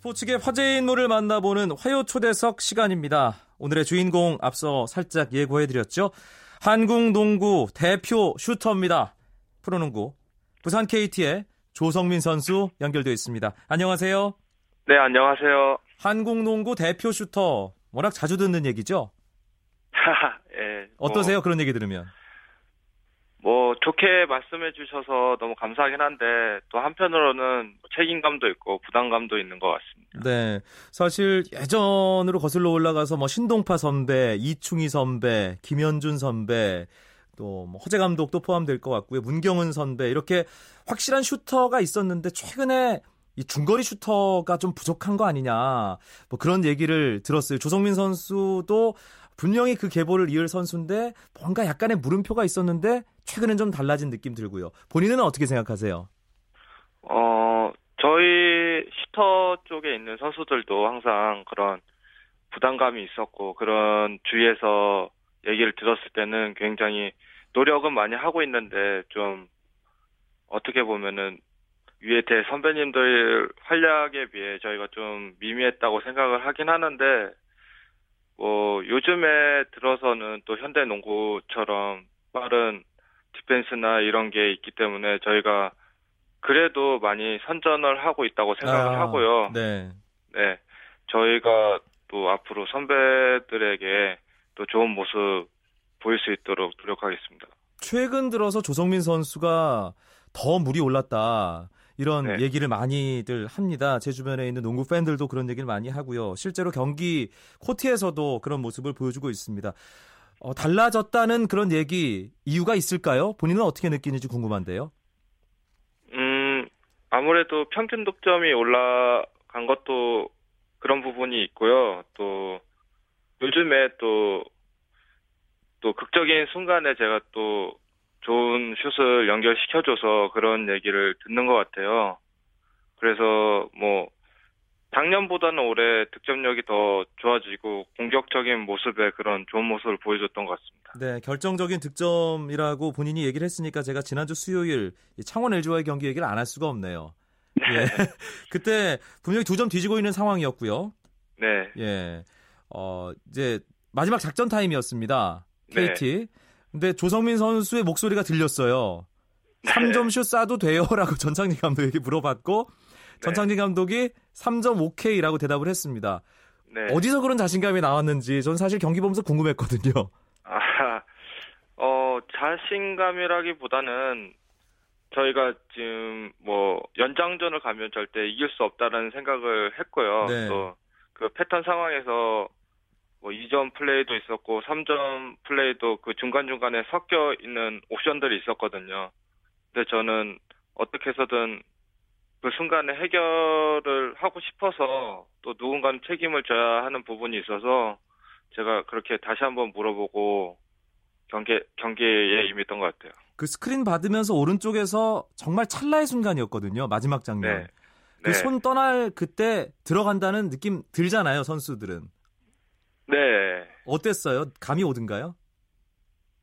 스포츠계 화제의 인물을 만나보는 화요 초대석 시간입니다. 오늘의 주인공 앞서 살짝 예고해드렸죠. 한국 농구 대표 슈터입니다. 프로농구 부산 KT의 조성민 선수 연결되어 있습니다. 안녕하세요. 네, 안녕하세요. 한국 농구 대표 슈터 워낙 자주 듣는 얘기죠? 예, 어떠세요? 뭐, 그런 얘기 들으면? 뭐 좋게 말씀해 주셔서 너무 감사하긴 한데 또 한편으로는 책임감도 있고 부담감도 있는 것 같습니다. 네, 사실 예전으로 거슬러 올라가서 뭐 신동파 선배, 이충희 선배, 김현준 선배, 또뭐 허재 감독도 포함될 것 같고요, 문경은 선배 이렇게 확실한 슈터가 있었는데 최근에 이 중거리 슈터가 좀 부족한 거 아니냐, 뭐 그런 얘기를 들었어요. 조성민 선수도 분명히 그 계보를 이을 선수인데 뭔가 약간의 물음표가 있었는데 최근엔 좀 달라진 느낌 들고요. 본인은 어떻게 생각하세요? 어, 저희 슈터 쪽에 있는 선수들도 항상 그런 부담감이 있었고 그런 주위에서 얘기를 들었을 때는 굉장히 노력은 많이 하고 있는데 좀 어떻게 보면은 위에 대 선배님들 활약에 비해 저희가 좀 미미했다고 생각을 하긴 하는데 뭐 요즘에 들어서는 또 현대 농구처럼 빠른 디펜스나 이런 게 있기 때문에 저희가 그래도 많이 선전을 하고 있다고 생각을 아, 하고요. 네. 네. 저희가 또 앞으로 선배들에게 또 좋은 모습 보일 수 있도록 노력하겠습니다. 최근 들어서 조성민 선수가 더 물이 올랐다. 이런 네. 얘기를 많이들 합니다. 제 주변에 있는 농구 팬들도 그런 얘기를 많이 하고요. 실제로 경기 코트에서도 그런 모습을 보여주고 있습니다. 어, 달라졌다는 그런 얘기 이유가 있을까요? 본인은 어떻게 느끼는지 궁금한데요. 음, 아무래도 평균 득점이 올라간 것도 그런 부분이 있고요. 또 요즘에 또 또 극적인 순간에 제가 또 좋은 슛을 연결시켜줘서 그런 얘기를 듣는 것 같아요. 그래서 뭐 작년보다는 올해 득점력이 더 좋아지고 공격적인 모습에 그런 좋은 모습을 보여줬던 것 같습니다. 네, 결정적인 득점이라고 본인이 얘기를 했으니까 제가 지난주 수요일 창원 LG와의 경기 얘기를 안 할 수가 없네요. 네. 예. 그때 분명히 두 점 뒤지고 있는 상황이었고요. 네. 예. 어, 이제 마지막 작전 타임이었습니다. KT. 네. 근데 조성민 선수의 목소리가 들렸어요. 네. 3점 슛 쏴도 돼요라고 전창진 감독에게 물어봤고 네. 전창진 감독이 3점 오케이라고 대답을 했습니다. 네. 어디서 그런 자신감이 나왔는지 전 사실 경기 보면서 궁금했거든요. 아, 어, 자신감이라기보다는 저희가 지금 뭐 연장전을 가면 절대 이길 수 없다는 생각을 했고요. 네. 또그 패턴 상황에서 뭐 2점 플레이도 있었고 3점 플레이도 그 중간중간에 섞여 있는 옵션들이 있었거든요. 근데 저는 어떻게 해서든 그 순간에 해결을 하고 싶어서 또 누군가는 책임을 져야 하는 부분이 있어서 제가 그렇게 다시 한번 물어보고 경기 경기에 임했던 것 같아요. 그 스크린 받으면서 오른쪽에서 정말 찰나의 순간이었거든요. 마지막 장면. 네. 그손 네. 떠날 그때 들어간다는 느낌 들잖아요, 선수들은. 네. 어땠어요? 감이 오든가요?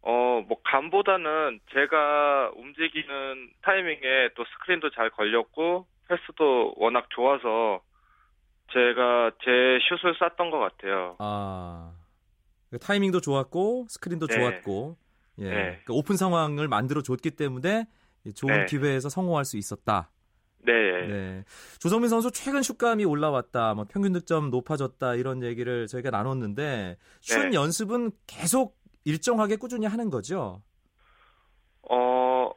어, 뭐, 감보다는 제가 움직이는 타이밍에 또 스크린도 잘 걸렸고, 패스도 워낙 좋아서, 제가 제 슛을 쐈던 것 같아요. 아. 그 타이밍도 좋았고, 스크린도 네. 좋았고, 예. 네. 그 오픈 상황을 만들어 줬기 때문에 좋은 네. 기회에서 성공할 수 있었다. 네. 네. 조성민 선수 최근 슛감이 올라왔다, 뭐 평균 득점 높아졌다 이런 얘기를 저희가 나눴는데 슛 네. 연습은 계속 일정하게 꾸준히 하는 거죠? 어,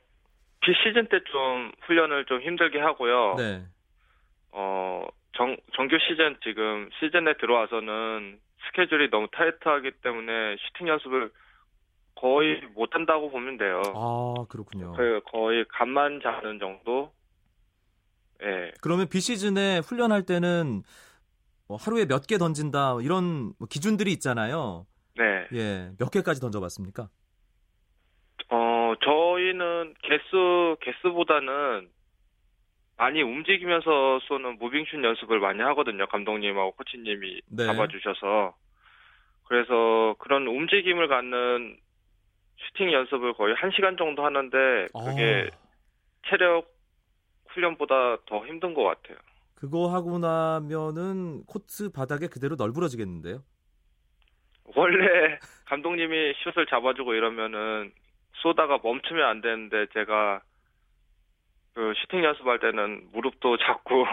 비시즌 때 좀 훈련을 좀 힘들게 하고요. 네. 어, 정, 정규 시즌 지금 시즌에 들어와서는 스케줄이 너무 타이트하기 때문에 슈팅 연습을 거의 못 한다고 보면 돼요. 아, 그렇군요. 거의 간만 자는 정도? 예. 그러면 비시즌에 훈련할 때는 뭐 하루에 몇 개 던진다 이런 뭐 기준들이 있잖아요. 네. 예. 몇 개까지 던져봤습니까? 어, 저희는 개수, 개수보다는 많이 움직이면서 쏘는 무빙슛 연습을 많이 하거든요. 감독님하고 코치님이 네. 잡아주셔서. 그래서 그런 움직임을 갖는 슈팅 연습을 거의 1시간 정도 하는데 그게 아. 체력 훈련보다 더 힘든 것 같아요. 그거 하고 나면은 코트 바닥에 그대로 널브러지겠는데요? 원래 감독님이 슛을 잡아주고 이러면은 쏘다가 멈추면 안 되는데 제가 그 슈팅 연습할 때는 무릎도 잡고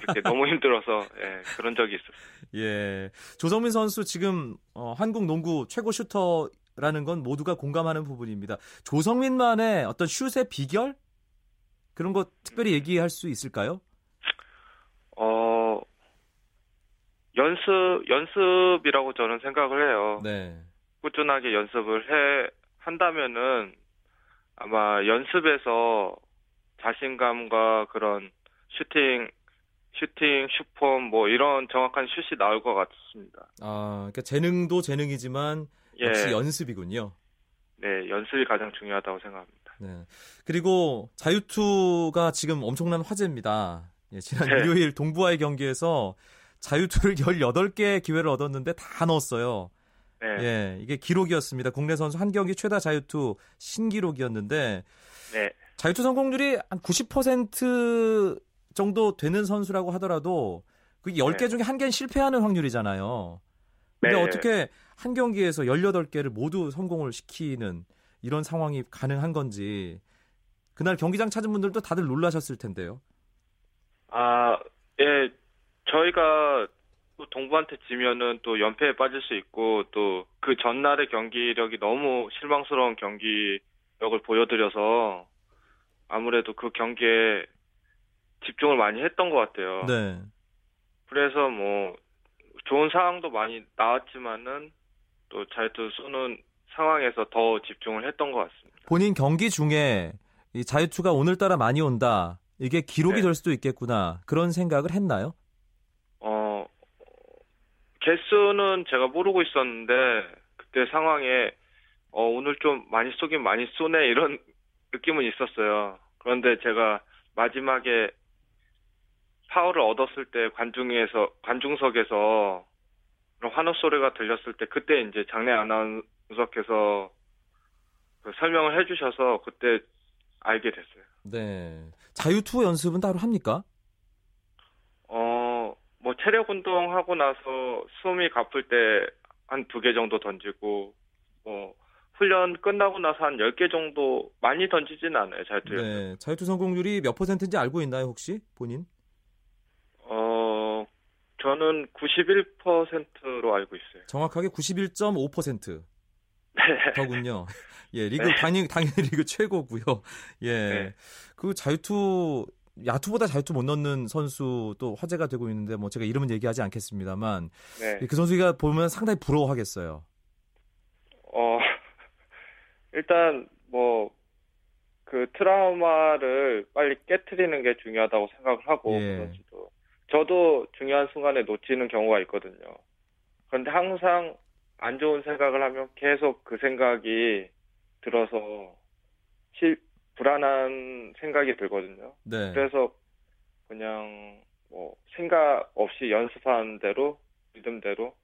그렇게 너무 힘들어서 예, 그런 적이 있었어요. 예. 조성민 선수 지금 어, 한국 농구 최고 슈터라는 건 모두가 공감하는 부분입니다. 조성민만의 어떤 슛의 비결 그런 거 특별히 얘기할 수 있을까요? 어 연습 연습이라고 저는 생각을 해요. 네. 꾸준하게 연습을 해 한다면은 아마 연습에서 자신감과 그런 슈팅, 슈팅, 슈폼 뭐 이런 정확한 슛이 나올 것 같습니다. 아, 그러니까 재능도 재능이지만 예. 역시 연습이군요. 네, 연습이 가장 중요하다고 생각합니다. 네. 그리고 자유투가 지금 엄청난 화제입니다. 예, 지난 네. 일요일 동부와의 경기에서 자유투를 18개 기회를 얻었는데 다 넣었어요. 네, 예, 이게 기록이었습니다. 국내 선수 한 경기 최다 자유투 신기록이었는데 네, 자유투 성공률이 한 90% 정도 되는 선수라고 하더라도 그게 10개 네. 중에 한 개는 실패하는 확률이잖아요. 근데 네. 어떻게 한 경기에서 18개를 모두 성공을 시키는 이런 상황이 가능한 건지 그날 경기장 찾은 분들도 다들 놀라셨을 텐데요. 아, 예, 저희가 또 동부한테 지면은 또 연패에 빠질 수 있고 또 그 전날의 경기력이 너무 실망스러운 경기력을 보여드려서 아무래도 그 경기에 집중을 많이 했던 것 같아요. 네. 그래서 뭐 좋은 상황도 많이 나왔지만은 또 자유투 쏘는 상황에서 더 집중을 했던 것 같습니다. 본인 경기 중에 이 자유투가 오늘따라 많이 온다. 이게 기록이 네. 될 수도 있겠구나. 그런 생각을 했나요? 어 개수는 제가 모르고 있었는데 그때 상황에 어 오늘 좀 많이 쏘긴 많이 쏘네 이런 느낌은 있었어요. 그런데 제가 마지막에 파울을 얻었을 때 관중에서 관중석에서 환호 소리가 들렸을 때 그때 이제 장내 아나운서께서 그 설명을 해주셔서 그때 알게 됐어요. 네. 자유투 연습은 따로 합니까? 어, 뭐 체력 운동 하고 나서 숨이 가쁠 때 한 두 개 정도 던지고 뭐 훈련 끝나고 나서 한 10개 정도 많이 던지진 않아요. 자유투. 네. 네. 자유투 성공률이 몇 퍼센트인지 알고 있나요, 혹시? 본인? 어, 저는 91%로 알고 있어요. 정확하게 91.5%. 네. 더군요. 예, 리그 네. 당연히 당연히 리그 최고고요. 예. 네. 그 자유투 야투보다 자유투 못 넣는 선수도 화제가 되고 있는데 뭐 제가 이름은 얘기하지 않겠습니다만 네. 그 선수가 보면 상당히 부러워하겠어요. 어, 일단 뭐 그 트라우마를 빨리 깨트리는 게 중요하다고 생각을 하고 예. 그 저도 중요한 순간에 놓치는 경우가 있거든요. 그런데 항상 안 좋은 생각을 하면 계속 그 생각이 들어서 실 불안한 생각이 들거든요. 네. 그래서 그냥 뭐 생각 없이 연습하는 대로 리듬대로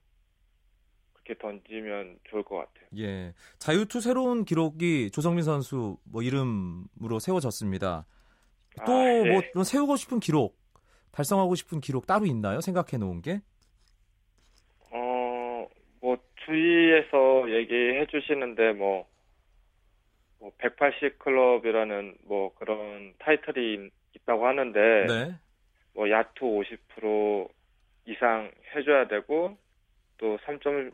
그렇게 던지면 좋을 것 같아요. 예. 자유투 새로운 기록이 조성민 선수 뭐 이름으로 세워졌습니다. 또 아, 예. 뭐좀 세우고 싶은 기록, 달성하고 싶은 기록 따로 있나요? 생각해 놓은 게? 주위에서 얘기해 주시는데, 뭐, 뭐, 180 클럽이라는 뭐 그런 타이틀이 있다고 하는데, 네. 뭐, 야투 50% 이상 해줘야 되고, 또 3점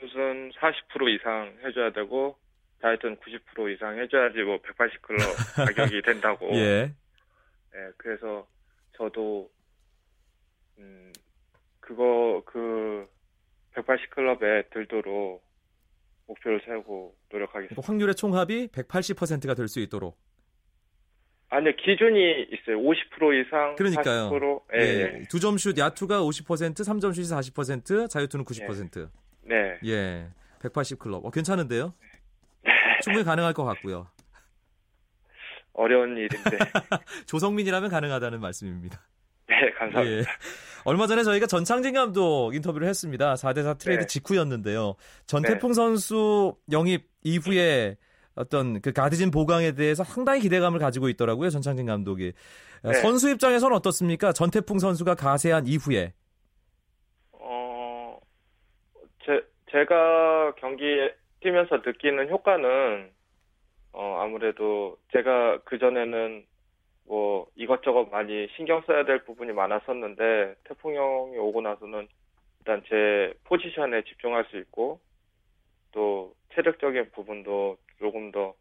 슛은 40% 이상 해줘야 되고, 자유투는 90% 이상 해줘야지 뭐 180 클럽 자격이 된다고. 예. 예, 그래서 저도 음 그거 그 180 클럽에 들도록 목표를 세우고 노력하겠습니다. 확률의 총합이 180%가 될 수 있도록. 아니요 기준이 있어요. 50% 이상, 그러니까요. 40%. 예, 예. 두 점슛 야투가 50%, 3점 슛이 40%, 자유투는 90%. 네. 예. 180 클럽. 어, 괜찮은데요? 충분히 가능할 것 같고요. 어려운 일인데. 조성민이라면 가능하다는 말씀입니다. 네, 감사합니다. 예. 얼마 전에 저희가 전창진 감독 인터뷰를 했습니다. 4대4 트레이드 네. 직후였는데요. 전태풍 선수 영입 이후에 어떤 그 가드진 보강에 대해서 상당히 기대감을 가지고 있더라고요. 전창진 감독이. 네. 선수 입장에서는 어떻습니까? 전태풍 선수가 가세한 이후에. 어, 제, 제가 경기 뛰면서 느끼는 효과는, 어, 아무래도 제가 그전에는 뭐 이것저것 많이 신경 써야 될 부분이 많았었는데, 태풍 형이 오고 나서는 일단 제 포지션에 집중할 수 있고, 또 체력적인 부분도 조금 더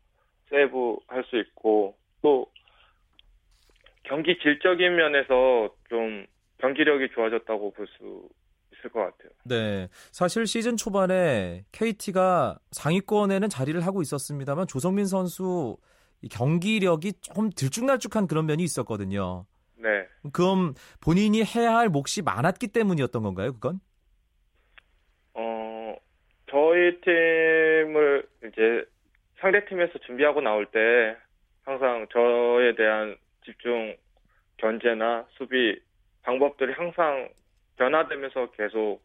세이브 할 수 있고, 또 경기 질적인 면에서 좀 경기력이 좋아졌다고 볼 수 있을 것 같아요. 네. 사실 시즌 초반에 KT가 상위권에는 자리를 하고 있었습니다만 조성민 선수 경기력이 조금 들쭉날쭉한 그런 면이 있었거든요. 네. 그럼 본인이 해야 할 몫이 많았기 때문이었던 건가요, 그건? 어, 저희 팀을 이제 상대 팀에서 준비하고 나올 때 항상 저에 대한 집중 견제나 수비 방법들이 항상 변화되면서 계속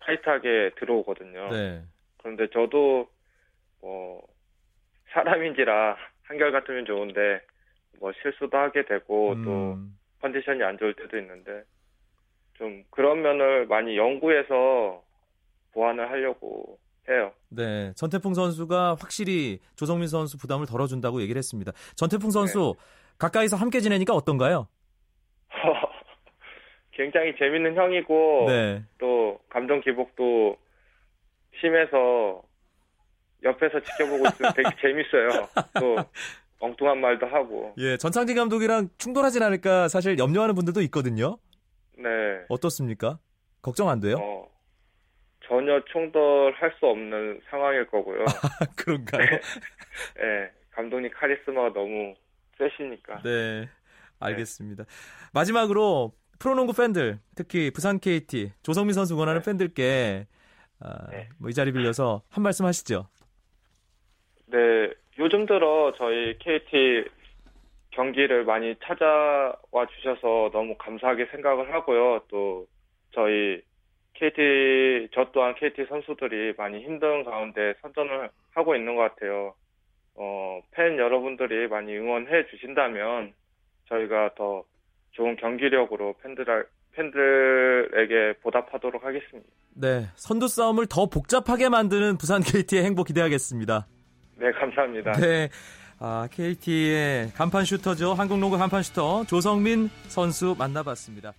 타이트하게 들어오거든요. 네. 그런데 저도 뭐 사람인지라 한결 같으면 좋은데 뭐 실수도 하게 되고 또 음, 컨디션이 안 좋을 때도 있는데 좀 그런 면을 많이 연구해서 보완을 하려고 해요. 네. 전태풍 선수가 확실히 조성민 선수 부담을 덜어준다고 얘기를 했습니다. 전태풍 선수 가까이서 함께 지내니까 어떤가요? 굉장히 재밌는 형이고 네. 또 감정 기복도 심해서 옆에서 지켜보고 있으면 되게 재밌어요. 또 엉뚱한 말도 하고. 예, 전창진 감독이랑 충돌하진 않을까 사실 염려하는 분들도 있거든요. 네. 어떻습니까? 걱정 안 돼요? 어, 전혀 충돌할 수 없는 상황일 거고요. 그런가요? 네. 감독님 카리스마가 너무 세시니까. 네, 알겠습니다. 마지막으로 프로농구 팬들, 특히 부산 KT 조성민 선수 응원하는 네. 팬들께 아, 네. 뭐이 자리 빌려서 한 말씀 하시죠. 네, 요즘 들어 저희 KT 경기를 많이 찾아와 주셔서 너무 감사하게 생각을 하고요. 또 저희 KT 저 또한 KT 선수들이 많이 힘든 가운데 선전을 하고 있는 것 같아요. 어, 팬 여러분들이 많이 응원해 주신다면 저희가 더 좋은 경기력으로 팬들 팬들에게 보답하도록 하겠습니다. 네, 선두 싸움을 더 복잡하게 만드는 부산 KT의 행복 기대하겠습니다. 네, 감사합니다. 네. 아, KT의 간판 슈터죠. 한국 농구 간판 슈터 조성민 선수 만나봤습니다.